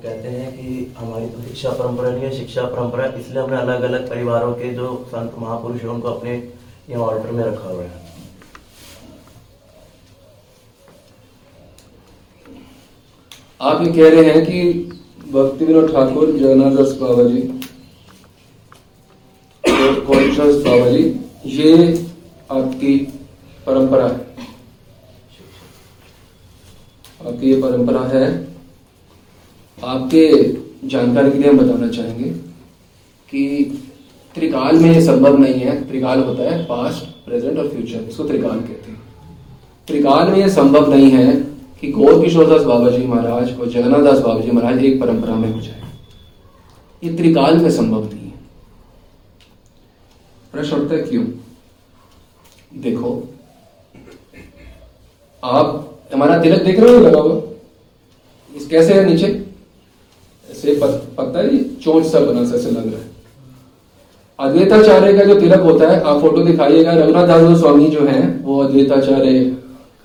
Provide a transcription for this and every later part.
कहते हैं कि हमारी तो शिक्षा परंपरा नहीं है, शिक्षा परंपरा इसलिए हमने अलग अलग परिवारों के जो संत महापुरुष हैं, उनको अपने यहाँ ऑर्डर में रखा हुआ है। आप ये कह रहे हैं कि भक्ति विनोद ठाकुर, जगन्नाथ दास बाबा जी बाबा जी ये आपकी परंपरा है। आपकी ये परंपरा है आपके जानकारी के लिए हम बताना चाहेंगे कि त्रिकाल में ये संभव नहीं है। त्रिकाल होता है पास्ट प्रेजेंट और फ्यूचर इसको त्रिकाल कहते हैं। त्रिकाल में यह संभव नहीं है कि गौर किशोरदास बाबा जी महाराज और जगन्नाथ दास बाबा जी महाराज एक परंपरा में हो जाए। ये त्रिकाल में संभव नहीं है। प्रश्न उठता है, क्यों? देखो, आप हमारा तिलक देख रहे हो लगा हुआ कैसे है नीचे? ऐसे पत, है चोंच सा बना सा ऐसे लग रहा है। अद्वैताचार्य का जो तिलक होता है आप फ़ोटो दिखाइएगा रघुनाथ दास स्वामी जो हैं वो अद्वैताचार्य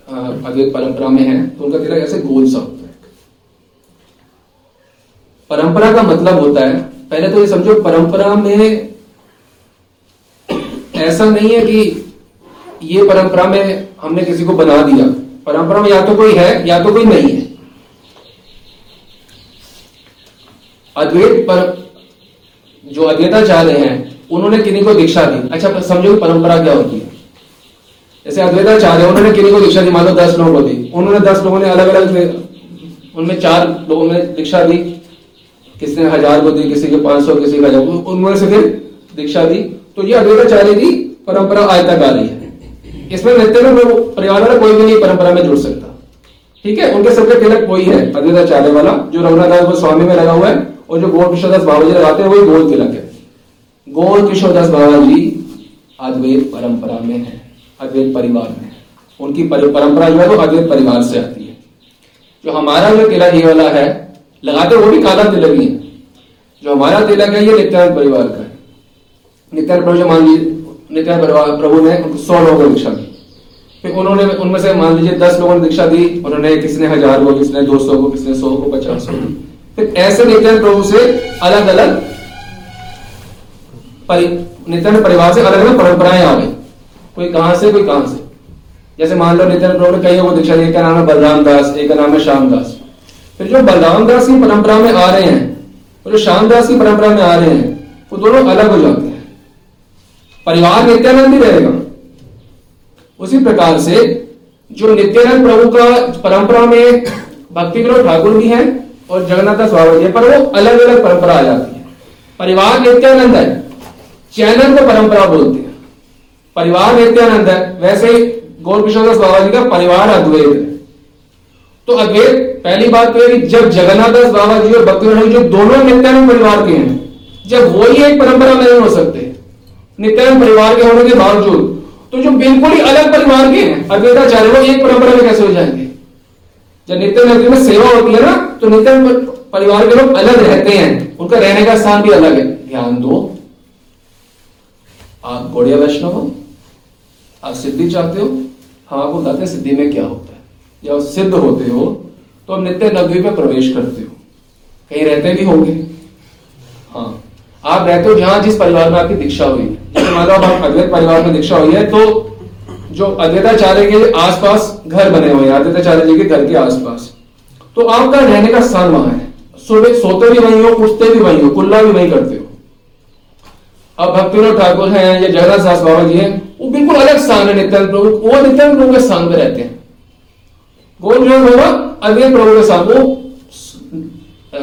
अद्वैत परंपरा में है तो उनका तिलक ऐसे गोल सा होता है। परंपरा का मतलब होता है पहले तो ये समझो परंपरा में ऐसा नहीं है कि ये परंपरा में हमने किसी को बना दिया। परंपरा में या तो कोई है या तो कोई नहीं है। अद्वैत पर जो अद्वैताचार्य हैं, उन्होंने किन्हीं को दीक्षा दी? अच्छा समझो परंपरा क्या होती है। जैसे अद्वैताचार्य उन्होंने किन्हीं को दीक्षा दी? मान लो दस लोगों को दी। उन्होंने दस लोगों ने अलग अलग उनमें चार लोगों ने दीक्षा दी। किसी ने हज़ार को दी, किसी के पाँच सौ, किसी का हज़ार उनमें से फिर दीक्षा दी। तो ये अद्वैताचार्य की परंपरा आज तक आ रही है। इसमें नित्यानंद परिवार वाला कोई भी नहीं परंपरा में जुड़ सकता। ठीक है? उनके सबके तिलक वही है अद्वैताचार्य वाला, जो रघुनाथ स्वामी में लगा हुआ है। और जो गोल किशोरदास बाबा जी लगाते हैं, वही गोल तिलक है। गोल किशोरदास बाबा जी अद्वैत परंपरा में है, अद्वैत परिवार में उनकी परंपरा जो है वो अद्वैत परिवार से आती है। जो हमारा जो तिलक ये वाला है, लगाते वो भी काला तिलक ही है। जो हमारा तिलक है, ये नित्यानंद परिवार का है। नित्यानंद प्रभु मान लीजिए, नित्यानंद परिवार प्रभु ने सौ लोगों को दीक्षा दी। फिर उन्होंने, उनमें से मान लीजिए, दस लोगों ने दीक्षा दी, उन्होंने किसने हज़ार को, किसने दो सौ को, किसने सौ को, पचास को। फिर ऐसे नित्यानंद प्रभु से अलग अलग नित्यानंद परिवार से अलग अलग परंपराएँ आ गई। कोई कहाँ से, कोई कहाँ से। जैसे मान लो नित्यानंद प्रभु ने कई को दीक्षा एक का नाम है बलराम दास, एक का नाम है श्याम दास फिर जो बलराम दास की परंपरा में आ रहे हैं, और जो श्याम दास की परंपरा में आ रहे हैं, वो दोनों अलग हो जाते हैं। परिवार नित्यानंद ही रहेगा। उसी प्रकार से जो नित्यानंद प्रभु का परंपरा में भक्ति ठाकुर भी है और जगन्नाथ दास बाबा जी है, पर वो अलग अलग परंपरा आ जाती है। परिवार नित्यानंद है चैनल को परंपरा बोलते हैं। परिवार नित्यानंद है वैसे ही गौर किशोर दास बाबा जी का परिवार अद्वैत है। तो अद्वैत पहली बात तो है कि जब जगन्नाथ दास बाबा जी और भक्ति जो दोनों नित्यानंद परिवार के हैं जब वो ही एक परंपरा में नहीं हो सकते नित्यानंद परिवार के होने के बावजूद तो जो बिल्कुल ही अलग परिवार के हैं अद्वैताचार्य वो एक परंपरा में कैसे हो जाएँगे? जब नित्यानंद में सेवा होती है ना तो नित्यानंद परिवार के लोग अलग रहते हैं। उनका रहने का स्थान भी अलग है। ध्यान दो। आप गौड़िया वैष्णव हो? आप सिद्धि चाहते हो? हम आपको बताते हैं सिद्धि में क्या होता है। जब सिद्ध होते हो तो आप नित्य नगरी में प्रवेश करते हो। कहीं रहते भी होंगे। हाँ। आप रहते हो जहाँ जिस परिवार में आपकी दीक्षा हुई। है मान लो आप अद्वैत परिवार में दीक्षा हुई है तो जो अद्वैताचार्य के आसपास घर बने हुए हैं अद्वैताचार्य जी के घर के आसपास। तो आपका रहने का स्थान वहाँ है। सुबह सोते भी वहीं हो, उठते भी वहीं हो, कुल्ला भी वहीं करते हो। अब भक्तिविनोद ठाकुर हैं, या जगन्नाथ दास बाबा जी हैं, वो बिल्कुल अलग स्थान है नित्यानंद प्रभु, वो नित्यानंद प्रभु के स्थान पे रहते हैं। गोल जो होगा अद्वैत प्रभु के साथ, वो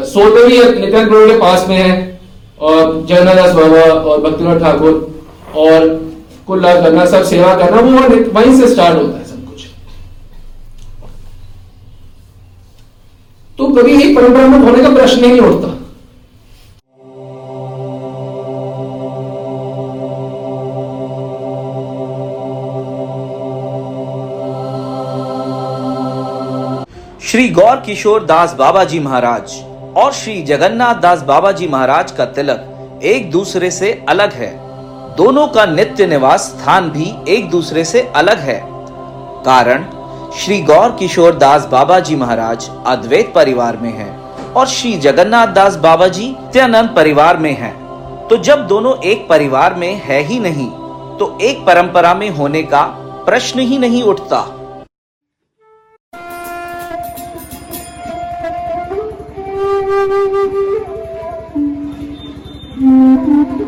सोते भी नित्यानंद प्रभु के पास में है, और जगन्नाथ दास बाबा और भक्तिनाथ ठाकुर और कुल्ला करना, सब सेवा करना, वो वहीं से स्टार्ट होता है सब कुछ तो कभी एक परंपरा में होने का प्रश्न ही नहीं उठता। श्री गौर किशोर दास बाबा जी महाराज और श्री जगन्नाथ दास बाबा जी महाराज का तिलक एक दूसरे से अलग है। दोनों का नित्य निवास स्थान भी एक दूसरे से अलग है। कारण श्री गौर किशोर दास बाबा जी महाराज अद्वैत परिवार में है और श्री जगन्नाथ दास बाबा जी नित्यानंद परिवार में हैं। तो जब दोनों एक परिवार में है ही नहीं तो एक परंपरा में होने का प्रश्न ही नहीं उठता Thank